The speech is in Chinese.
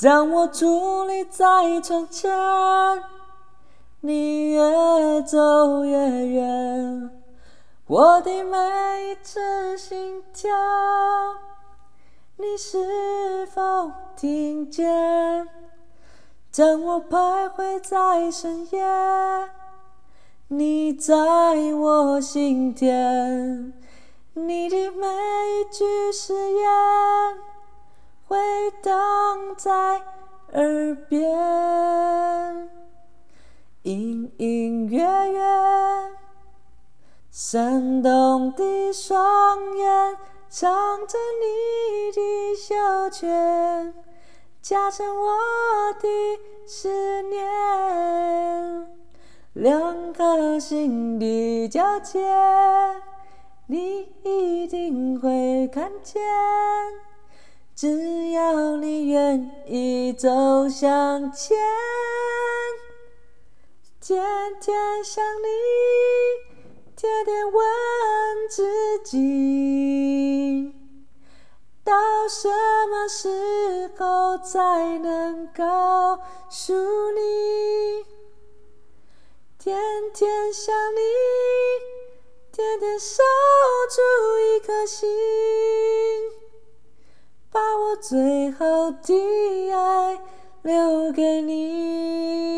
当我伫立在窗前，你越走越远，我的每一次心跳，你是否听见？当我徘徊在深夜，你在我心田，你的每一句誓言。回荡在耳边，隐隐约约，闪动的双眼，藏着你的羞怯，加深我的思念。两颗心的交界，你一定会看见。只要你愿意走向前，天天想你，天天问自己，到什么时候才能告诉你？天天想你，天天守住一颗心。最好的爱留给你。